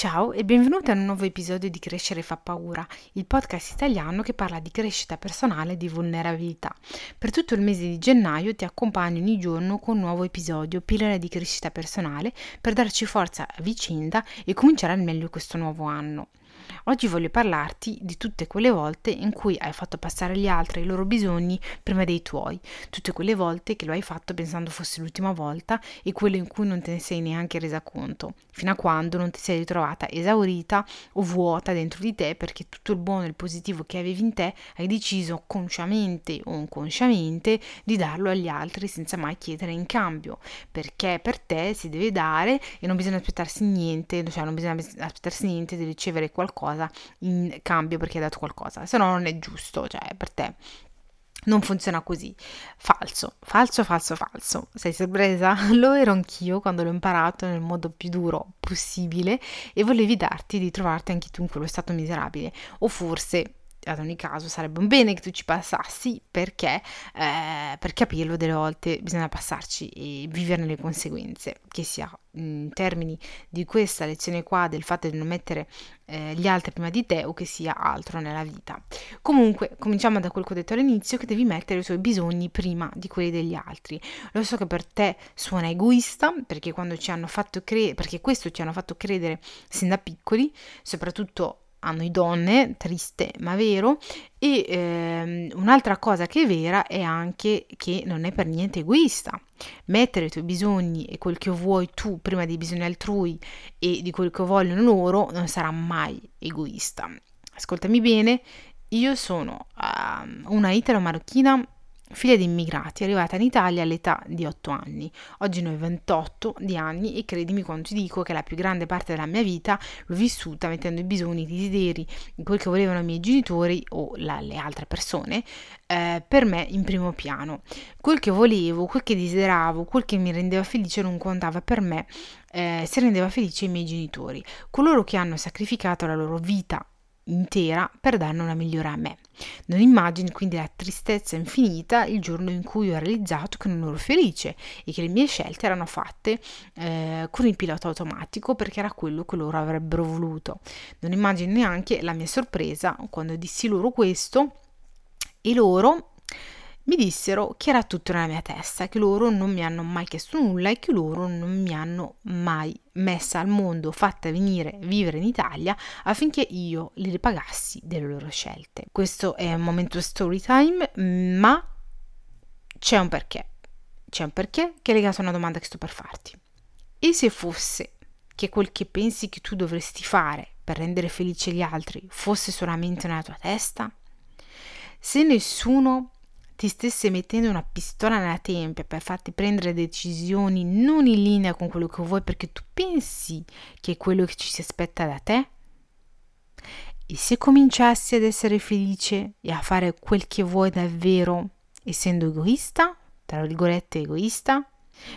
Ciao e benvenuta a un nuovo episodio di Crescere fa paura, il podcast italiano che parla di crescita personale e di vulnerabilità. Per tutto il mese di gennaio ti accompagno ogni giorno con un nuovo episodio, pillole di crescita personale, per darci forza a vicenda e cominciare al meglio questo nuovo anno. Oggi voglio parlarti di tutte quelle volte in cui hai fatto passare agli altri i loro bisogni prima dei tuoi, tutte quelle volte che lo hai fatto pensando fosse l'ultima volta e quelle in cui non te ne sei neanche resa conto, fino a quando non ti sei ritrovata esaurita o vuota dentro di te perché tutto il buono e il positivo che avevi in te hai deciso consciamente o inconsciamente di darlo agli altri senza mai chiedere in cambio, perché per te si deve dare e non bisogna aspettarsi niente, cioè non bisogna aspettarsi niente di ricevere qualcosa qualcosa in cambio perché hai dato qualcosa, se no non è giusto, cioè per te non funziona così. Falso, falso, falso, falso. Sei sorpresa? Lo ero anch'io quando l'ho imparato nel modo più duro possibile e volevi darti di trovarti anche tu in quello stato miserabile. O forse ad ogni caso sarebbe un bene che tu ci passassi perché eh, per capirlo delle volte bisogna passarci e viverne le conseguenze, che sia in termini di questa lezione qua del fatto di non mettere eh, gli altri prima di te o che sia altro nella vita. Comunque, cominciamo da quel che ho detto all'inizio, che devi mettere i tuoi bisogni prima di quelli degli altri. Lo so che per te suona egoista, perché quando ci hanno fatto credere, perché questo ci hanno fatto credere sin da piccoli, soprattutto a noi donne, triste ma vero, e ehm, un'altra cosa che è vera è anche che non è per niente egoista. Mettere i tuoi bisogni e quel che vuoi tu prima dei bisogni altrui e di quel che vogliono loro non sarà mai egoista. Ascoltami bene, io sono uh, una italo-marocchina figlia di immigrati, arrivata in Italia all'età di 8 anni. Oggi ne ho 28 di anni e credimi quando ti dico che la più grande parte della mia vita l'ho vissuta mettendo i bisogni, i desideri, quel che volevano i miei genitori o la, le altre persone eh, per me in primo piano. Quel che volevo, quel che desideravo, quel che mi rendeva felice non contava per me, eh, se rendeva felice i miei genitori, coloro che hanno sacrificato la loro vita intera per darne una migliore a me. Non immagini quindi la tristezza infinita il giorno in cui ho realizzato che non ero felice e che le mie scelte erano fatte eh, con il pilota automatico perché era quello che loro avrebbero voluto. Non immagini neanche la mia sorpresa quando dissi loro questo e loro mi dissero che era tutto nella mia testa, che loro non mi hanno mai chiesto nulla e che loro non mi hanno mai messa al mondo, fatta venire vivere in Italia affinché io li ripagassi delle loro scelte. Questo è un momento story time, ma c'è un perché. C'è un perché che è legato a una domanda che sto per farti. E se fosse che quel che pensi che tu dovresti fare per rendere felice gli altri fosse solamente nella tua testa? Se nessuno ti stesse mettendo una pistola nella tempia per farti prendere decisioni non in linea con quello che vuoi perché tu pensi che è quello che ci si aspetta da te? E se cominciassi ad essere felice e a fare quel che vuoi davvero, essendo egoista, tra virgolette egoista,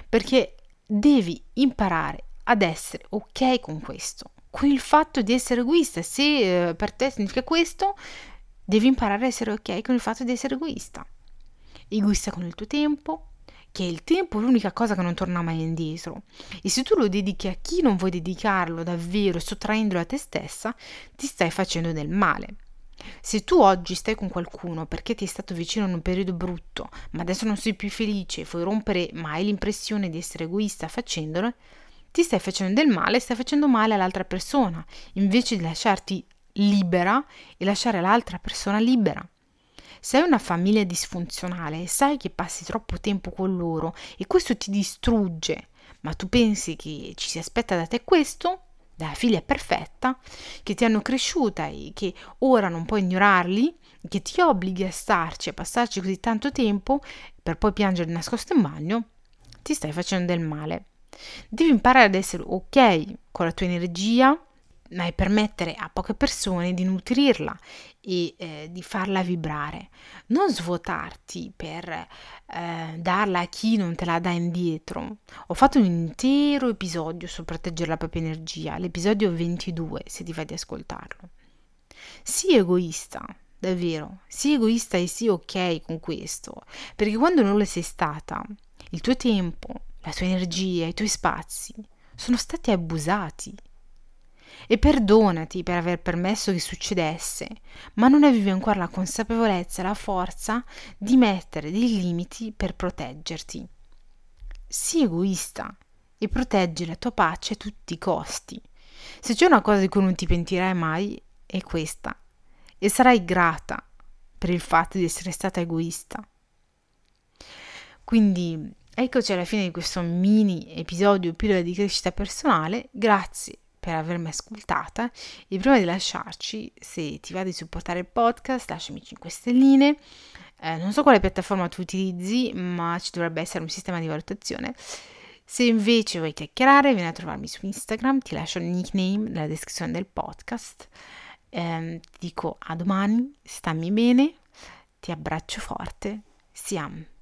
perché devi imparare ad essere ok con questo, con il fatto di essere egoista. Se eh, per te significa questo, devi imparare ad essere ok con il fatto di essere egoista egoista con il tuo tempo, che il tempo è l'unica cosa che non torna mai indietro. E se tu lo dedichi a chi non vuoi dedicarlo davvero, sottraendolo a te stessa, ti stai facendo del male. Se tu oggi stai con qualcuno perché ti è stato vicino in un periodo brutto, ma adesso non sei più felice e vuoi rompere, ma hai l'impressione di essere egoista facendolo, ti stai facendo del male, stai facendo male all'altra persona, invece di lasciarti libera e lasciare l'altra persona libera. Se hai una famiglia disfunzionale e sai che passi troppo tempo con loro e questo ti distrugge, ma tu pensi che ci si aspetta da te questo, dalla figlia perfetta, che ti hanno cresciuta e che ora non puoi ignorarli, che ti obblighi a starci, a passarci così tanto tempo per poi piangere nascosto in bagno, ti stai facendo del male. Devi imparare ad essere ok con la tua energia, ma è permettere a poche persone di nutrirla e eh, di farla vibrare, non svuotarti per eh, darla a chi non te la dà indietro. Ho fatto un intero episodio su proteggere la propria energia, l'episodio 22, se ti vai di ascoltarlo. Sii egoista, davvero, sii egoista e sii ok con questo, perché quando non lo sei stata, il tuo tempo, la tua energia, i tuoi spazi sono stati abusati e perdonati per aver permesso che succedesse, ma non avevi ancora la consapevolezza e la forza di mettere dei limiti per proteggerti. Sii egoista e proteggi la tua pace a tutti i costi. Se c'è una cosa di cui non ti pentirai mai, è questa. E sarai grata per il fatto di essere stata egoista. Quindi eccoci alla fine di questo mini episodio pillola di crescita personale. Grazie per avermi ascoltata e prima di lasciarci, se ti va di supportare il podcast, lasciami 5 stelline. Eh, non so quale piattaforma tu utilizzi, ma ci dovrebbe essere un sistema di valutazione. Se invece vuoi chiacchierare, vieni a trovarmi su Instagram, ti lascio il nickname nella descrizione del podcast. Eh, ti dico a domani, stammi bene, ti abbraccio forte, siamo.